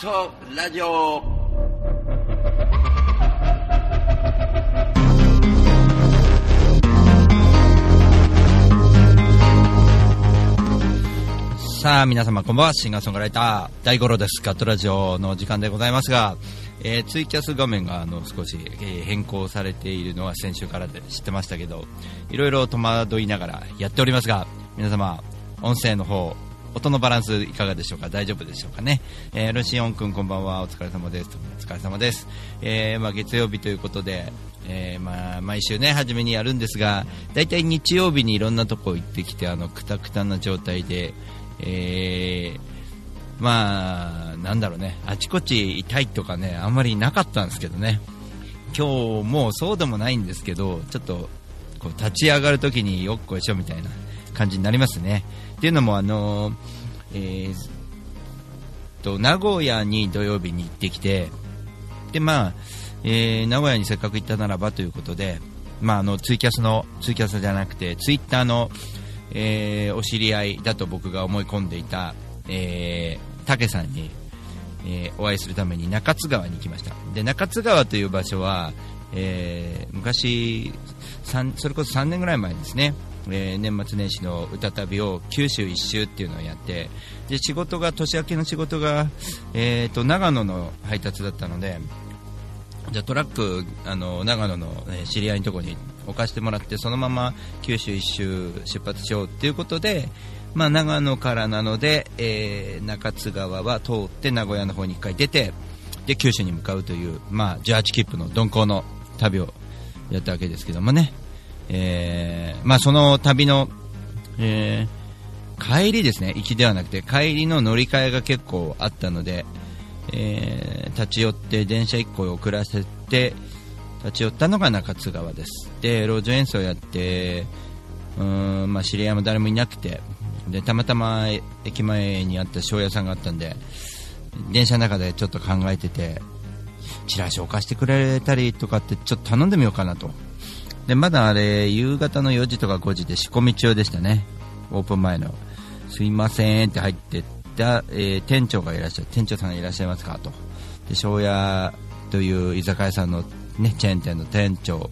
ダートラジオ。さあ皆様こんばんは。シンガーソングライター大五郎です。ガットラジオの時間でございますが、えーツイキャス画面があの少し、えー変更されているのは先週からで知ってましたけどいろいろ戸惑いながらやっておりますが皆様音声の方音のバランスいかがでしょうか？大丈夫でしょうかね、えー、ルシオン君こんばんは。お疲れ様です。お疲れ様です、えーまあ、月曜日ということで、えーまあ、毎週ね初めにやるんですが大体日曜日にいろんなとこ行ってきてあのくたくたな状態でえまあ、なんだろうね、あちこち痛いとかね、あんまりなかったんですけどね、今日もそうでもないんですけど、ちょっとこう立ち上がるときによっこいしょみたいな感じになりますね。っていうのも、あのーえーと名古屋に土曜日に行ってきて、でまあえー名古屋にせっかく行ったならばということで、まあ、あのツイキャスのツイキャスじゃなくてツイッターの、えーお知り合いだと僕が思い込んでいた、えー、竹さんに、えーお会いするために中津川に行きました。で中津川という場所は、えー昔それこそ3年ぐらい前ですね、えー年末年始の歌旅を九州一周っていうのをやってで仕事が年明けの仕事が、えーと長野の配達だったのでじゃトラックあの長野の、え知り合いのところに置かせてもらってそのまま九州一周出発しようということで、まあ、長野からなので、えー中津川は通って名古屋の方に1回出てで九州に向かうという、まあ、18切符の鈍行の旅をやったわけですけどもね、えーまあ、その旅の、えー帰りですね。行きではなくて帰りの乗り換えが結構あったので、えー立ち寄って電車1個を遅らせて立ち寄ったのが中津川です。で路上演奏やってうーん、まあ、知り合いも誰もいなくてでたまたま駅前にあった庄屋さんがあったんで電車の中でちょっと考えててチラシを貸してくれたりとかってちょっと頼んでみようかなと。でまだあれ夕方の4時とか5時で仕込み中でしたね。オープン前の。すいませんって入ってった、えー店長がいらっしゃる。店長さんがいらっしゃいますかと。で庄屋という居酒屋さんの、ね、チェーン店の店長。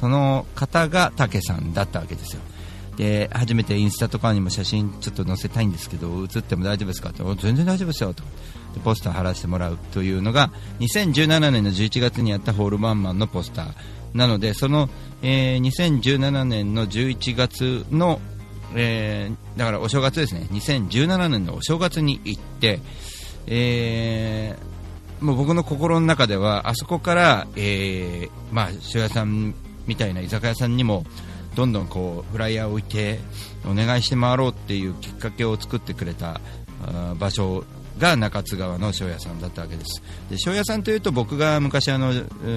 その方が武さんだったわけですよ。で初めてインスタとかにも写真ちょっと載せたいんですけど写っても大丈夫ですかって。全然大丈夫ですよと。でポスター貼らせてもらうというのが2017年の11月にやったホールバンマンのポスター。なのでその、えー2017年の11月の、えーだからお正月ですね。2017年のお正月に行って、えーもう僕の心の中ではあそこから、えーまあ、塩屋さんみたいな居酒屋さんにもどんどんこうフライヤーを置いてお願いして回ろうっていうきっかけを作ってくれたあー場所が中津川の庄屋さんだったわけです。で庄屋さんというと僕が昔あの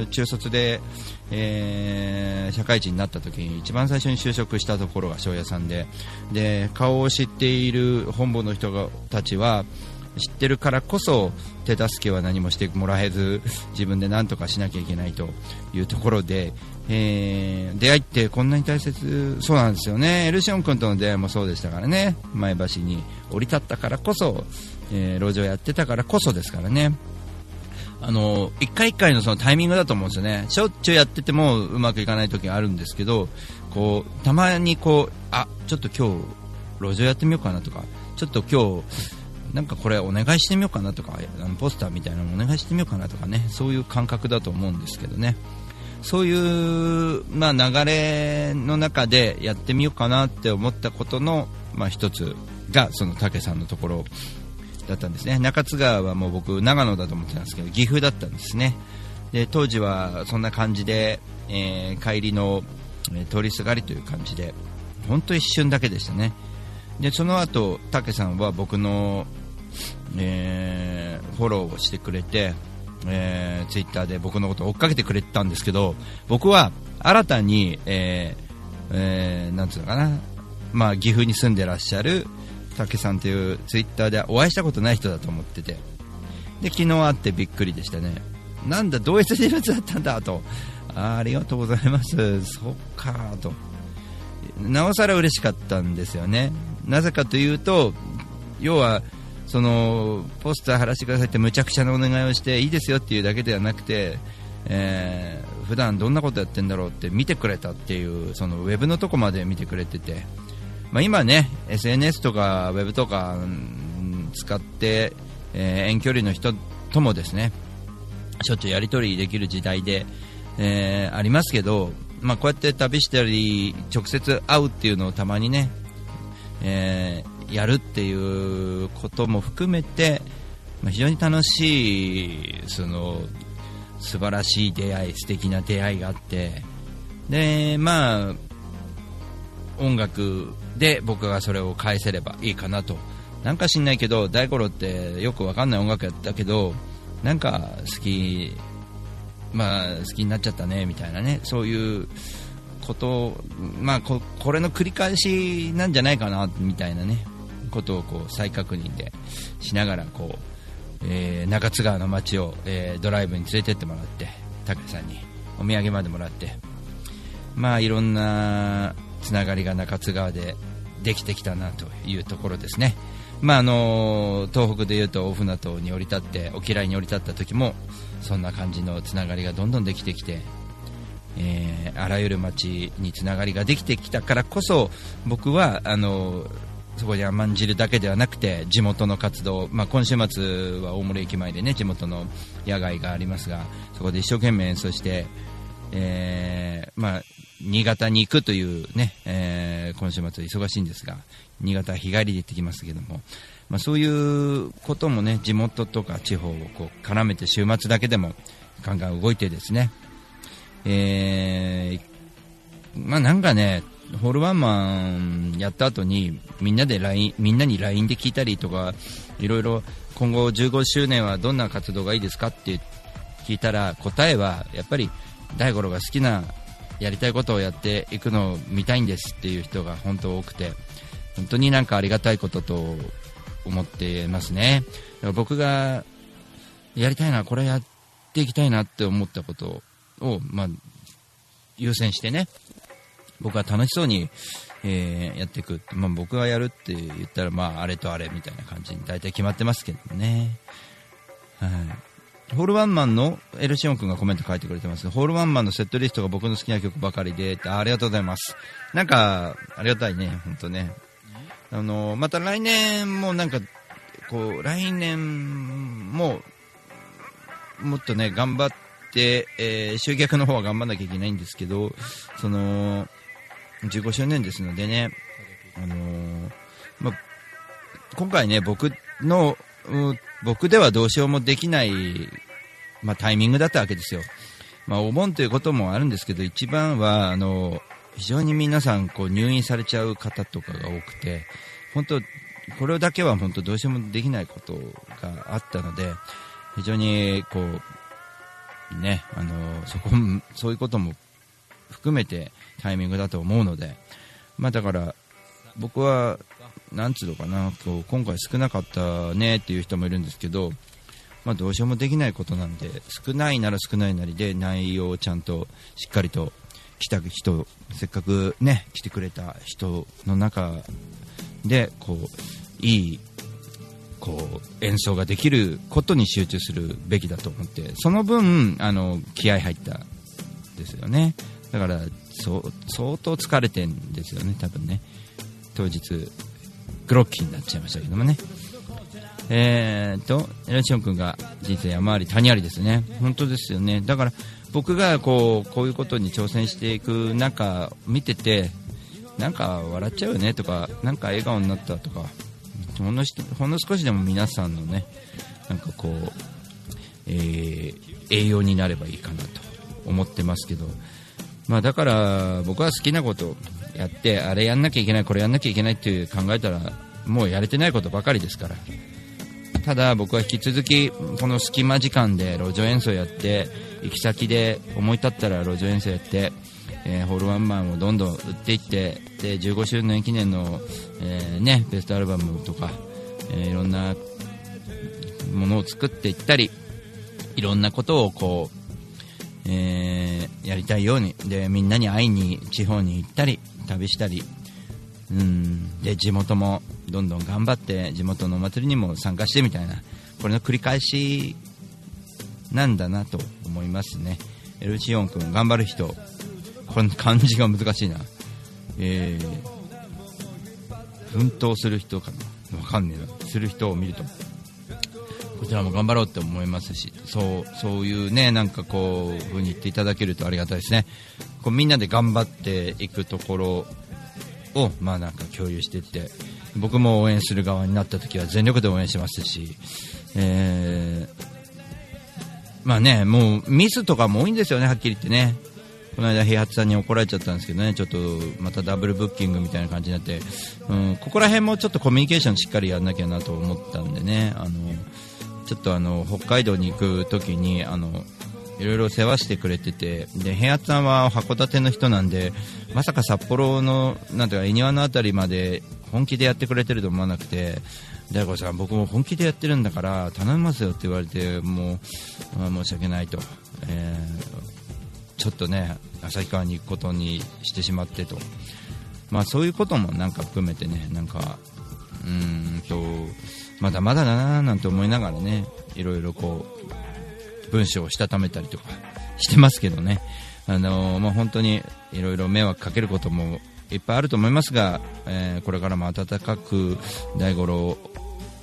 中卒で、えー社会人になった時に一番最初に就職したところが庄屋さんで。で顔を知っている本部の人たちは知ってるからこそ手助けは何もしてもらえず自分で何とかしなきゃいけないというところで、えー出会いってこんなに大切そうなんですよね。エルシオン君との出会いもそうでしたからね。前橋に降り立ったからこそ、えー路上やってたからこそですからね。あの一回一回のそのタイミングだと思うんですよね。しょっちゅうやっててもうまくいかない時があるんですけどこうたまにこうあちょっと今日路上やってみようかなとかちょっと今日なんかこれお願いしてみようかなとかあのポスターみたいなのお願いしてみようかなとかねそういう感覚だと思うんですけどね。そういう、まあ、流れの中でやってみようかなって思ったことの、まあ、一つがその武さんのところだったんですね。中津川はもう僕長野だと思ってたんですけど岐阜だったんですね。で当時はそんな感じで、えー帰りの、え通りすがりという感じで本当一瞬だけでしたね。でその後武さんは僕の、えーフォローをしてくれて、えー、ツイッターで僕のことを追っかけてくれてたんですけど僕は新たに、えーえーなんつうのかな、まあ、岐阜に住んでらっしゃる武さんというツイッターでお会いしたことない人だと思ってて。で昨日会ってびっくりでしたね。なんだ同一人物だったんだと。あありがとうございます。そっかと。なおさら嬉しかったんですよね。なぜかというと要はそのポスター貼らせてくださいってむちゃくちゃなお願いをしていいですよっていうだけではなくて、えー、普段どんなことやってんだろうって見てくれたっていうそのウェブのとこまで見てくれてて、まあ、今ね SNS とかウェブとか、使って、えー、遠距離の人ともですねしょっちゅうやり取りできる時代で、えー、ありますけど、まあ、こうやって旅したり直接会うっていうのをたまにね、え、やるっていうことも含めて、ま、非常に楽しいその素晴らしい出会い素敵な出会いがあってでまあ音楽で僕がそれを返せればいいかなと。なんか知んないけど大五郎ってよくわかんない音楽やったけどなんか好きまあ好きになっちゃったねみたいなね。そういうことまあここれの繰り返しなんじゃないかなみたいなね。ことをこう再確認でしながらこうえー、中津川の街を、えー、ドライブに連れてってもらって武さんにお土産までもらってまあいろんなつながりが中津川でできてきたなというところですね。まあ、あの東北でいうと大船渡に降り立って沖合に降り立った時もそんな感じのつながりがどんどんできてきて、えー、あらゆる街につながりができてきたからこそ僕はあのそこに甘んじるだけではなくて地元の活動、まあ、今週末は大森駅前でね地元の野外がありますがそこで一生懸命演奏して、えー、まあ、新潟に行くというね、えー、今週末忙しいんですが新潟日帰りで行ってきますけども、まあ、そういうこともね地元とか地方をこう絡めて週末だけでもガンガン動いてですね、えー、まあ、なんかねホールワンマンやった後にみんなで LINE みんなに LINE で聞いたりとかいろいろ今後15周年はどんな活動がいいですかって聞いたら答えはやっぱり大五郎が好きなやりたいことをやっていくのを見たいんですっていう人が本当多くて本当になんかありがたいことと思ってますね。僕がやりたいなこれやっていきたいなって思ったことを、まあ、優先してね僕は楽しそうに、えー、やっていく、まあ、僕がやるって言ったら、まあ、あれとあれみたいな感じに大体決まってますけどね。はい。ホールワンマンのエルシオン君がコメント書いてくれてますが、ホールワンマンのセットリストが僕の好きな曲ばかりで、あありがとうございます。なんか、ありがたいね、本当ね。あの、また来年もなんか、こう、来年も、もっとね、頑張って、えー、集客の方は頑張らなきゃいけないんですけど、その、15周年ですのでね、あのー、ま今回ね、僕の、僕ではどうしようもできない、まタイミングだったわけですよ。まあ、お盆ということもあるんですけど、一番は、あの、非常に皆さん、こう、入院されちゃう方とかが多くて、本当、これだけは本当どうしようもできないことがあったので、非常に、こう、ね、あの、そこ、そういうことも含めてタイミングだと思うので、まあ、だから僕は、なんつうのかなこう今回少なかったねっていう人もいるんですけど、まあ、どうしようもできないことなんで少ないなら少ないなりで内容をちゃんとしっかりと来た人せっかくね来てくれた人の中でこういいこう演奏ができることに集中するべきだと思ってその分あの気合入ったですよね。だから相当疲れてるんですよね多分ね。当日グロッキーになっちゃいましたけどもね。えーとエラチオン君が人生山あり谷ありですね。本当ですよね。だから僕がこうこういうことに挑戦していく中見ててなんか笑っちゃうよねとかなんか笑顔になったとかほんのほんの少しでも皆さんのねなんかこう、えー、栄養になればいいかなと思ってますけどまあ、だから僕は好きなことやってあれやんなきゃいけないこれやんなきゃいけないって考えたらもうやれてないことばかりですから。ただ僕は引き続きこの隙間時間で路上演奏やって行き先で思い立ったら路上演奏やって、えー、ホールワンマンをどんどん売っていってで15周年記念の、えー、ね、ベストアルバムとか、えー、いろんなものを作っていったりいろんなことをこうえー、やりたいように。でみんなに会いに地方に行ったり旅したり。うん。で地元もどんどん頑張って地元のお祭りにも参加してみたいなこれの繰り返しなんだなと思いますね。エルチオン君頑張る人この漢字が難しいな。えー、奮闘する人かな。わかんねえな。する人を見ると。こちらも頑張ろうって思いますしそうそういうねなんかこう風に言っていただけるとありがたいですね。こうみんなで頑張っていくところをまあなんか共有していって僕も応援する側になった時は全力で応援しますし、えー、まあねもうミスとかも多いんですよねはっきり言ってね。この間、平八さんに怒られちゃったんですけどね、ちょっとまたダブルブッキングみたいな感じになって、うん、ここら辺もちょっとコミュニケーションしっかりやんなきゃなと思ったんでね、あのちょっとあの北海道に行く時にあのいろいろ世話してくれててで平八さんは函館の人なんでまさか札幌のなんていうか恵庭の辺りまで本気でやってくれてると思わなくて大悟さん僕も本気でやってるんだから頼みますよって言われてもう、まあ、申し訳ないと、えー、ちょっとね旭川に行くことにしてしまってと、まあ、そういうこともなんか含めてねなんかうんとまだまだだななんて思いながらねいろいろこう文章をしたためたりとかしてますけどね。あのー、まあ、本当にいろいろ迷惑かけることもいっぱいあると思いますが、えー、これからも温かく大五郎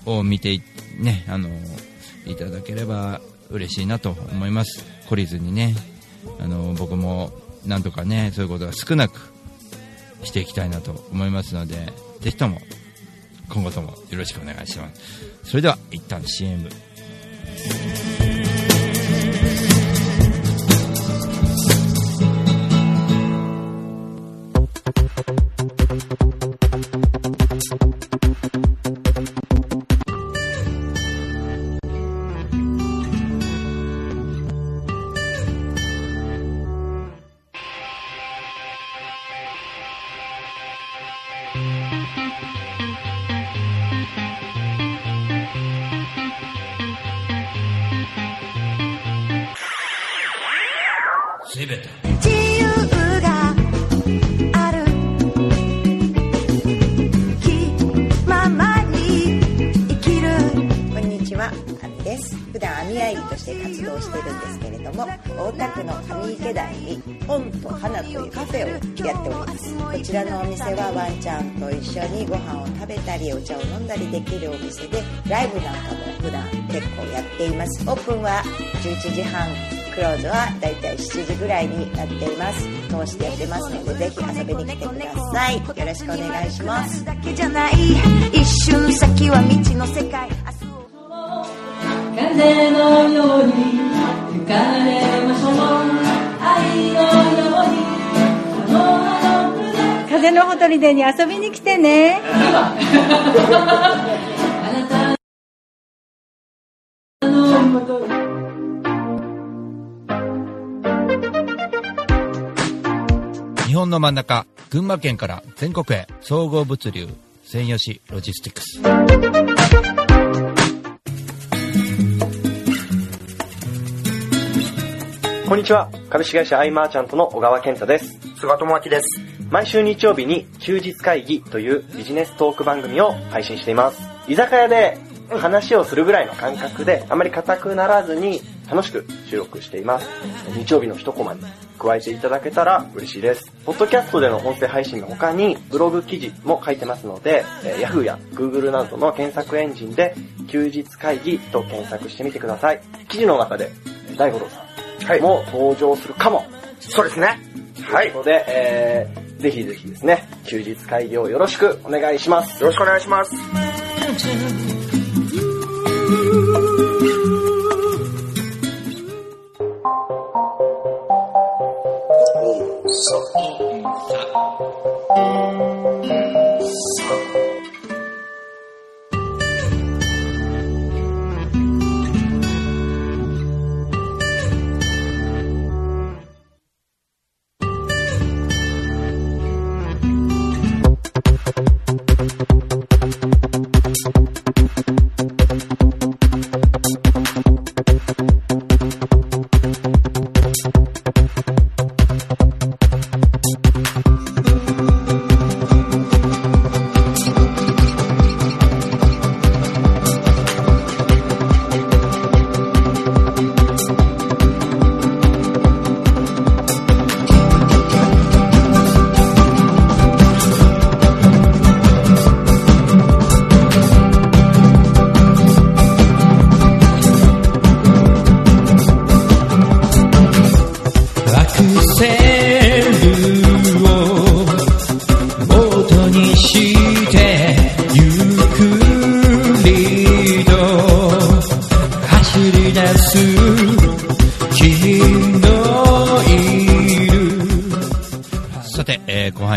を見てねあのー、いただければ嬉しいなと思います。懲りずにねあの僕もなんとかねそういうことが少なくしていきたいなと思いますのでぜひとも今後ともよろしくお願いします。それでは一旦 CM こちらのお店はワンちゃんと一緒にご飯を食べたりお茶を飲んだりできるお店でライブなんかも普段結構やっています。オープンは11時半クローズはだいたい7時ぐらいになっています。通してやってますのでぜひ遊びに来てください。よろしくお願いします。一瞬先は未知の世界。風のように吹かれましょう。愛のように風のほとりでに遊びに来てね。日本の真ん中、群馬県から全国へ総合物流専用紙ロジスティックス。こんにちは。株式会社アイマーチャントの小川健太です。菅智明です。毎週日曜日に休日会議というビジネストーク番組を配信しています。居酒屋で話をするぐらいの感覚で、あまり硬くならずに楽しく収録しています。日曜日の一コマに加えていただけたら嬉しいです。ポッドキャストでの音声配信の他にブログ記事も書いてますので、Yahoo や Google などの検索エンジンで休日会議と検索してみてください。記事の中で大五郎さんも登場するかも。はい、そうですね。はい。ということで、えーぜひぜひですね、休日会議をよろしくお願いします。よろしくお願いします。そう。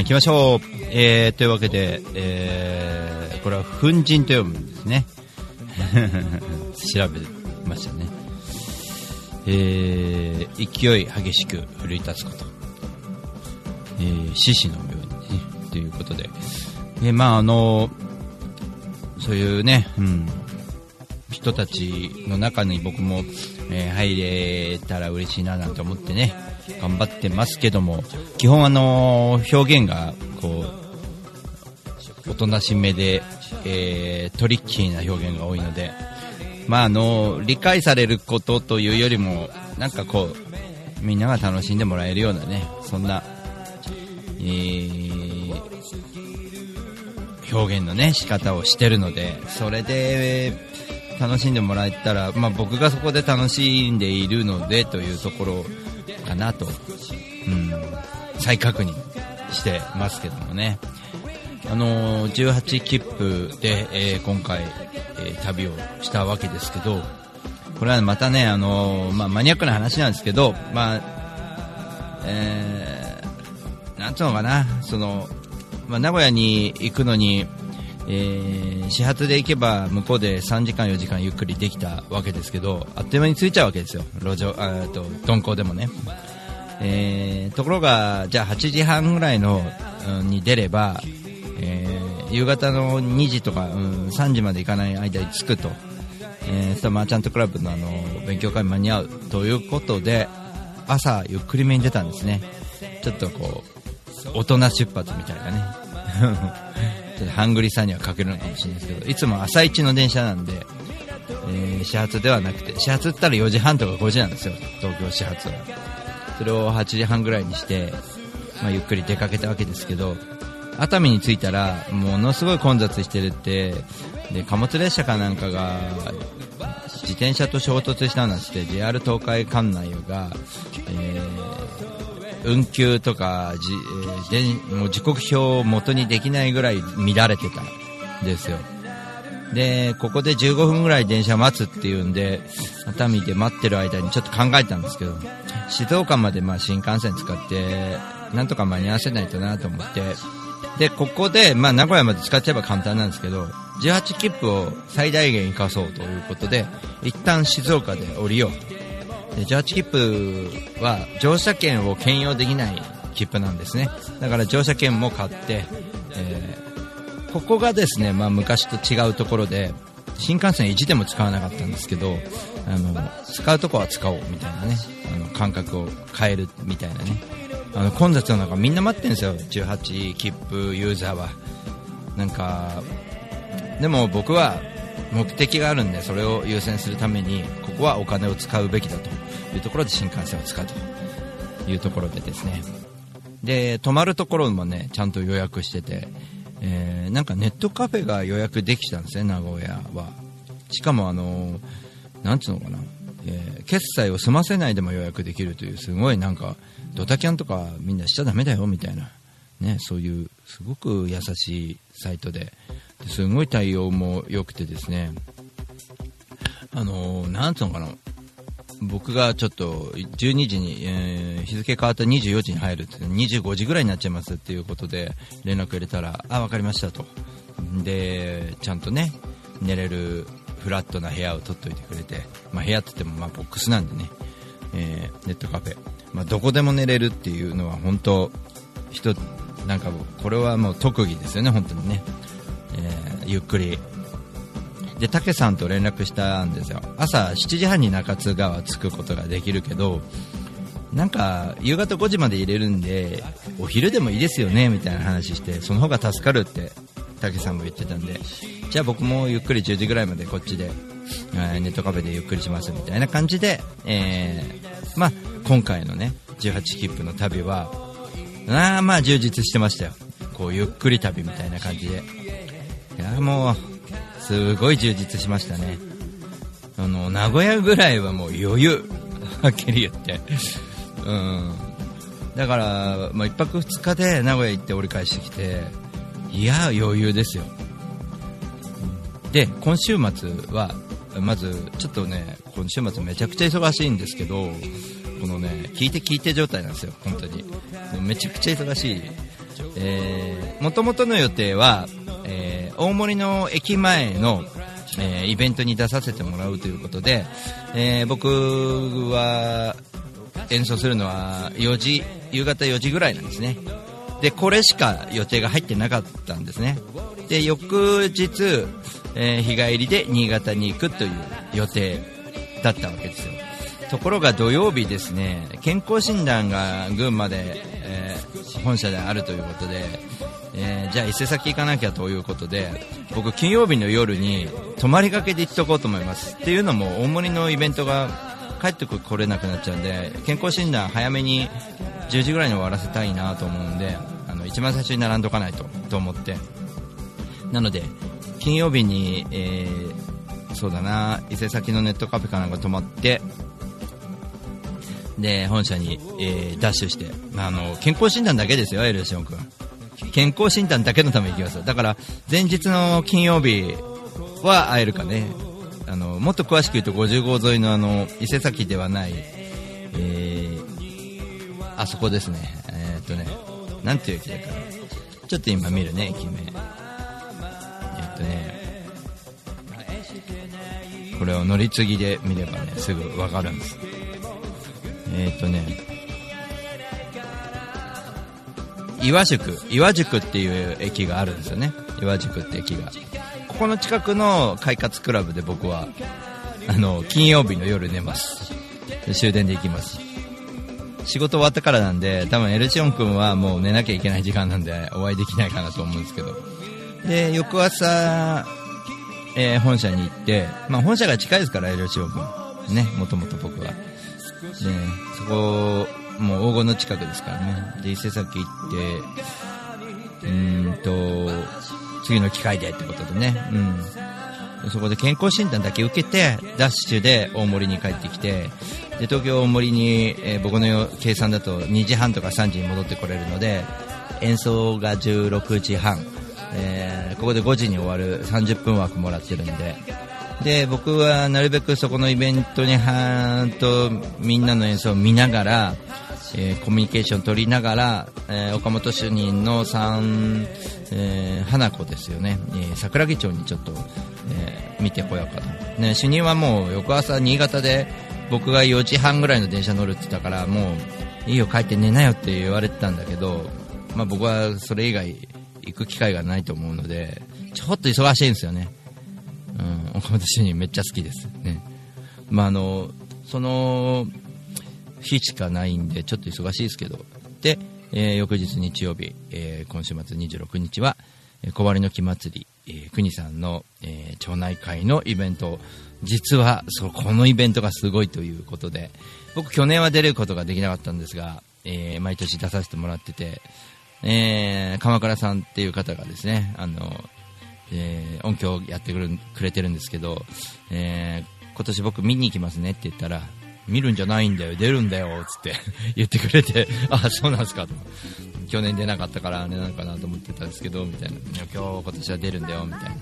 行きましょう。えー、というわけで、えー、これは粉塵と読むんですね。調べましたね。えー、勢い激しく奮い立つこと。えー、獅子のようにね、ということで。えー、まああの、そういうね、うん、人たちの中に僕も、えー、入れたら嬉しいななんて思ってね、頑張ってますけども、基本あの、表現が、こう、おとなしめで、えー、トリッキーな表現が多いので、まああの、理解されることというよりも、なんかこう、みんなが楽しんでもらえるようなね、そんな、えー、表現のね、仕方をしてるので、それで、楽しんでもらえたら、まあ、僕がそこで楽しんでいるのでというところかなと、うん、再確認してますけどもね。あのー、18切符で、えー、今回、えー、旅をしたわけですけど、これはまたね、あのまあ、マニアックな話なんですけど、まあ、えー、なんつうのかな、その、まあ、名古屋に行くのに、えー、始発で行けば向こうで3時間4時間ゆっくりできたわけですけどあっという間に着いちゃうわけですよ。路上あと鈍行でもね、えー、ところがじゃあ8時半ぐらいの、うん、に出れば、えー、夕方の2時とか、うん、3時まで行かない間に着くと、えー、そマーチャントクラブのあの勉強会に間に合うということで朝ゆっくりめに出たんですね。ちょっとこう大人出発みたいなね。っとハングリーさんには欠けるのかもしれないですけど、いつも朝一の電車なんで、えー、始発ではなくて、始発ったら4時半とか5時なんですよ、東京始発は。それを8時半ぐらいにして、まあ、ゆっくり出かけたわけですけど、熱海に着いたら、ものすごい混雑してるって、で、貨物列車かなんかが、自転車と衝突したんだって、JR 東海管内が、えー運休とか、じえー、もう時刻表を元にできないぐらい乱れてたんですよ。で、ここで15分ぐらい電車待つっていうんで、熱海で待ってる間にちょっと考えたんですけど、静岡までまあ新幹線使って、なんとか間に合わせないとなと思って、で、ここで、まあ名古屋まで使っちゃえば簡単なんですけど、18切符を最大限活かそうということで、一旦静岡で降りようで18切符は乗車券を兼用できない切符なんですね。だから乗車券も買って、えー、ここがですね、まあ、昔と違うところで新幹線1でも使わなかったんですけどあの使うとこは使おうみたいなねあの感覚を変えるみたいなね。あの混雑の中みんな待ってるんですよ。18切符ユーザーは。なんかでも僕は目的があるんでそれを優先するためにここはお金を使うべきだというところで新幹線を使うというところでですね。で泊まるところもねちゃんと予約してて、えー、なんかネットカフェが予約できたんですね名古屋は。しかもあのなんつうのかな、えー、決済を済ませないでも予約できるというすごいなんかドタキャンとかみんなしちゃだめだよみたいな。ね、そういうすごく優しいサイトですごい対応も良くてですね、あのー、なんつうのかな、僕がちょっと12時に、えー、日付変わった24時に入るって25時ぐらいになっちゃいますっていうことで連絡入れたら、あ、分かりましたと。で、ちゃんとね、寝れるフラットな部屋を取っておいてくれて、まあ、部屋って言ってもまあボックスなんでね、えー、ネットカフェ、まあ、どこでも寝れるっていうのは本当人なんかこれはもう特技ですよね本当にね、えー、ゆっくりで、たけさんと連絡したんですよ。朝7時半に中津川着くことができるけど、なんか、夕方5時まで入れるんで、お昼でもいいですよね、みたいな話して、その方が助かるって、たけさんも言ってたんで、じゃあ僕もゆっくり10時ぐらいまでこっちでえ、ネットカフェでゆっくりしますみたいな感じで、えー、まあ、今回のね、18切符の旅は、あまあ充実してましたよ。こう、ゆっくり旅みたいな感じで。いや、もう、すごい充実しましたね。あの、名古屋ぐらいはもう余裕。はっきり言って。うん。だから、まあ、1泊2日で名古屋行って折り返してきて、いや、余裕ですよ。で、今週末は、まず、ちょっとね、今週末めちゃくちゃ忙しいんですけど、このね、聞いて聞いて状態なんですよ、本当に。めちゃくちゃ忙しい。えー、元々の予定は、大森の駅前の、えー、イベントに出させてもらうということで、えー、僕は演奏するのは4時夕方4時ぐらいなんですね。でこれしか予定が入ってなかったんですね。で翌日、えー、日帰りで新潟に行くという予定だったわけですよ。ところが土曜日ですね健康診断が群馬で、えー、本社であるということで、えー、じゃあ伊勢崎行かなきゃということで僕金曜日の夜に泊まりがけで行っとこうと思います。っていうのも大森のイベントが帰ってこれなくなっちゃうんで健康診断早めに10時ぐらいに終わらせたいなと思うんであの一番最初に並んどかないとと思って。なので金曜日に、えー、そうだな伊勢崎のネットカフェかなんか泊まってで本社に、えー、ダッシュして、あの健康診断だけですよ、エルシオン君。健康診断だけのために行きます。だから前日の金曜日は会えるかね。あのもっと詳しく言うと50号沿いのあの伊勢崎ではない、えー、あそこですね。えー、っとねなんていう駅だかな。ちょっと今見るね駅名。えっとねこれを乗り継ぎで見ればねすぐ分かるんです。えっ、とね、岩宿、岩宿っていう駅があるんですよね。岩宿って駅が。ここの近くの快活クラブで僕は、あの、金曜日の夜寝ます。終電で行きます。仕事終わったからなんで、多分エルチオン君はもう寝なきゃいけない時間なんで、お会いできないかなと思うんですけど。で、翌朝、えー、本社に行って、まあ本社が近いですから、エルチオン君。ね、もともと僕は。で、そこ、もう黄金の近くですからね。で、伊勢崎行って、うんと、次の機会でってことでね。うん。そこで健康診断だけ受けて、ダッシュで大森に帰ってきて、で、東京大森に、えー、僕の計算だと2時半とか3時に戻ってこれるので、演奏が16時半、えー、ここで5時に終わる30分枠もらってるんで、で僕はなるべくそこのイベントにはーとみんなの演奏を見ながら、えー、コミュニケーションを取りながら、えー、岡本主任の3、えー、花子ですよね、えー、桜木町にちょっと、え、見てこようかと、ね、主任はもう翌朝新潟で僕が4時半ぐらいの電車乗るって言ったからもういいよ帰って寝なよって言われてたんだけど、まあ、僕はそれ以外行く機会がないと思うのでちょっと忙しいんですよね。うん、岡本主任めっちゃ好きですね。まあ、あの、その日しかないんで、ちょっと忙しいですけど、で、えー、翌日日曜日、えー、今週末26日は、小割の木祭り、えー、国さんの、えー、町内会のイベント、実はそこのイベントがすごいということで、僕去年は出ることができなかったんですが、えー、毎年出させてもらってて、えー、鎌倉さんっていう方がですね、あの、えー、音響やってくるくれてるんですけど、えー、今年僕見に行きますねって言ったら、見るんじゃないんだよ、出るんだよ、つって 言ってくれて、あ、そうなんすかと。去年出なかったからあれなのかなと思ってたんですけど、みたいな。今日、今年は出るんだよ、みたいな。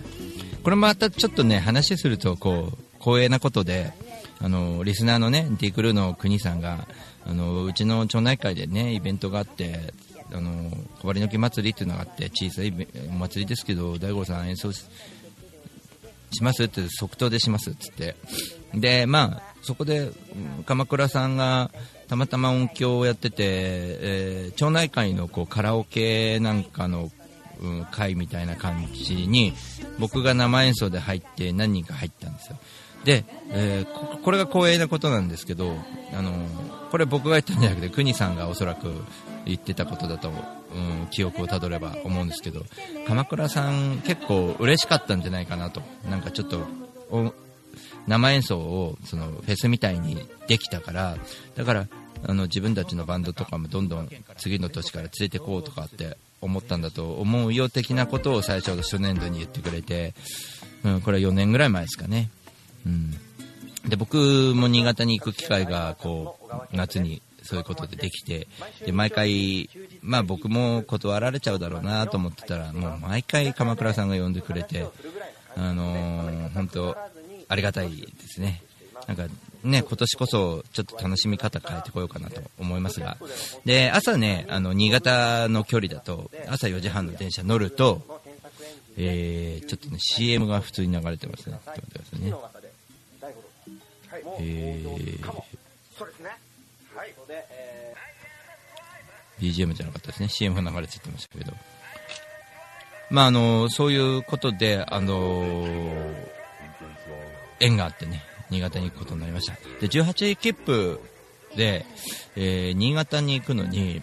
これまたちょっとね、話すると、こう、光栄なことで、あの、リスナーのね、ディクルーの国さんが、あの、うちの町内会でね、イベントがあって、あの小針の木祭りっていうのがあって小さいお祭りですけど大五郎さん演奏しますって即答でしますっつって。でまあそこで鎌倉さんがたまたま音響をやってて、えー、町内会のこうカラオケなんかの、うん、会みたいな感じに僕が生演奏で入って何人か入ったんですよ。で、えー、これが光栄なことなんですけど、あのこれ僕が言ったんじゃなくて国さんがおそらく言ってたことだと、うん、記憶をたどれば思うんですけど鎌倉さん結構嬉しかったんじゃないかなと。なんかちょっと生演奏をそのフェスみたいにできたからだからあの自分たちのバンドとかもどんどん次の年から連れてこうとかって思ったんだと思うよ的なことを最初の初年度に言ってくれて、うん、これは4年ぐらい前ですかね、で僕も新潟に行く機会がこう夏にそういうことでできて、で、毎回、まあ僕も断られちゃうだろうなと思ってたら、もう毎回鎌倉さんが呼んでくれて、あのー、本当ありがたいですね。なんかね、今年こそちょっと楽しみ方変えてこようかなと思いますが、で、朝ね、あの、新潟の距離だと、朝4時半の電車乗ると、えー、ちょっとね、CM が普通に流れてますね。ってくださいね。えー、BGM じゃなかったですね。CM が流れちゃってましたけど。まあ、あの、そういうことで、あの縁があってね、新潟に行くことになりました。で、18切符で、えー、新潟に行くのに、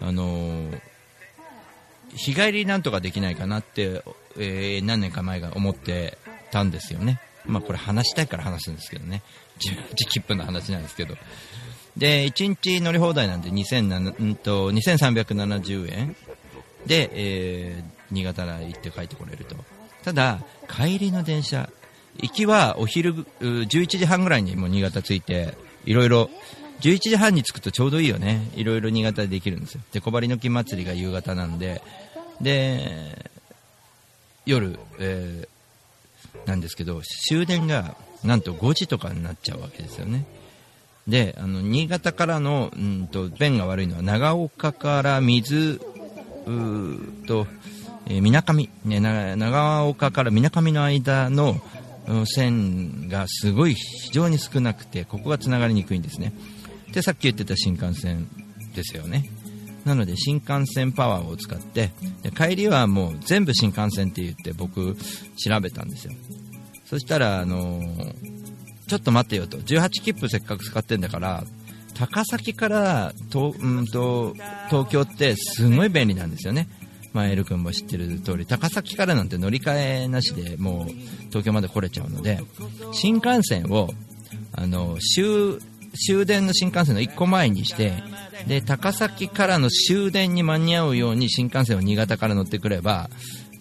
あのー、日帰りなんとかできないかなって、えー、何年か前が思ってたんですよね。まあこれ話したいから話すんですけどね。18切符の話なんですけど。で、1日乗り放題なんで27と2370円で、えー、新潟行って帰ってこれると。ただ、帰りの電車、行きはお昼11時半ぐらいにもう新潟着いて、いろいろ、11時半に着くとちょうどいいよね。いろいろ新潟でできるんですよ。で、小針の木祭りが夕方なんで、で、夜、えー、なんですけど、終電がなんと5時とかになっちゃうわけですよね。で、あの、新潟からの、うんと、便が悪いのは、長岡から水、うと、えー、水上、ね、長岡から水上の間の、線がすごい非常に少なくてここがつながりにくいんですねでさっき言ってた新幹線ですよねなので新幹線パワーを使ってで帰りはもう全部新幹線って言って僕調べたんですよ。そしたらあのー、ちょっと待ってよと。18切符せっかく使ってんだから高崎からと、うんと東京ってすごい便利なんですよね。まあ、エル君も知ってる通り高崎からなんて乗り換えなしでもう東京まで来れちゃうので新幹線をあの終終電の新幹線の1個前にしてで高崎からの終電に間に合うように新幹線を新潟から乗ってくれば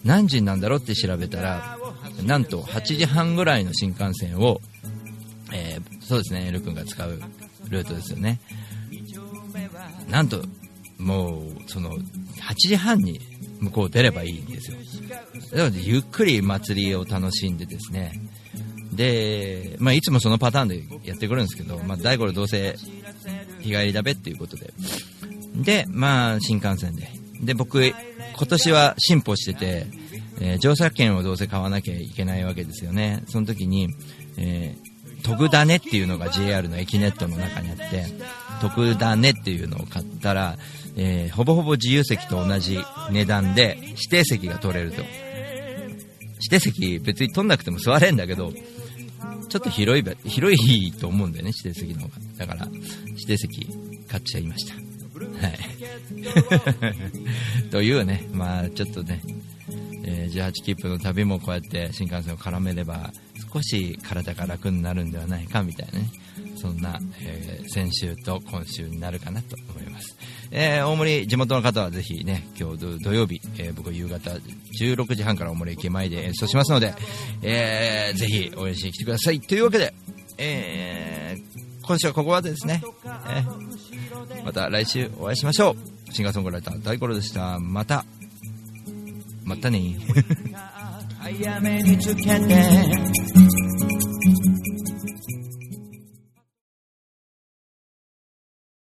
何時なんだろうって調べたらなんと8時半ぐらいの新幹線を、えー、そうですねエル君が使うルートですよね。なんともうその8時半に向こう出ればいいんですよ。なのでゆっくり祭りを楽しんでですねで、まあ、いつもそのパターンでやってくるんですけど、まあ、大五郎どうせ日帰りだべっていうことで。で、まあ、新幹線で。で僕今年は進歩してて、えー、乗車券をどうせ買わなきゃいけないわけですよね。その時に、えー、徳種っていうのが JR の駅ネットの中にあって徳種っていうのを買ったらえー、ほぼほぼ自由席と同じ値段で指定席が取れると。指定席別に取んなくても座れんだけどちょっと広い広いと思うんだよね指定席の方が。だから指定席買っちゃいました。はい。というねまあちょっとね、えー、18切符の旅もこうやって新幹線を絡めれば少し体が楽になるんではないかみたいなね。そんな、えー、先週と今週になるかなと思います。えー、大森、地元の方はぜひね、今日土曜日、えー、僕夕方16時半から大森駅前で演奏しますので、えー、ぜひ応援してきてください。というわけで、えー、今週はここまでですね。えー、また来週お会いしましょう。シンガーソングライター大五郎でした。また、またね 早めにつけて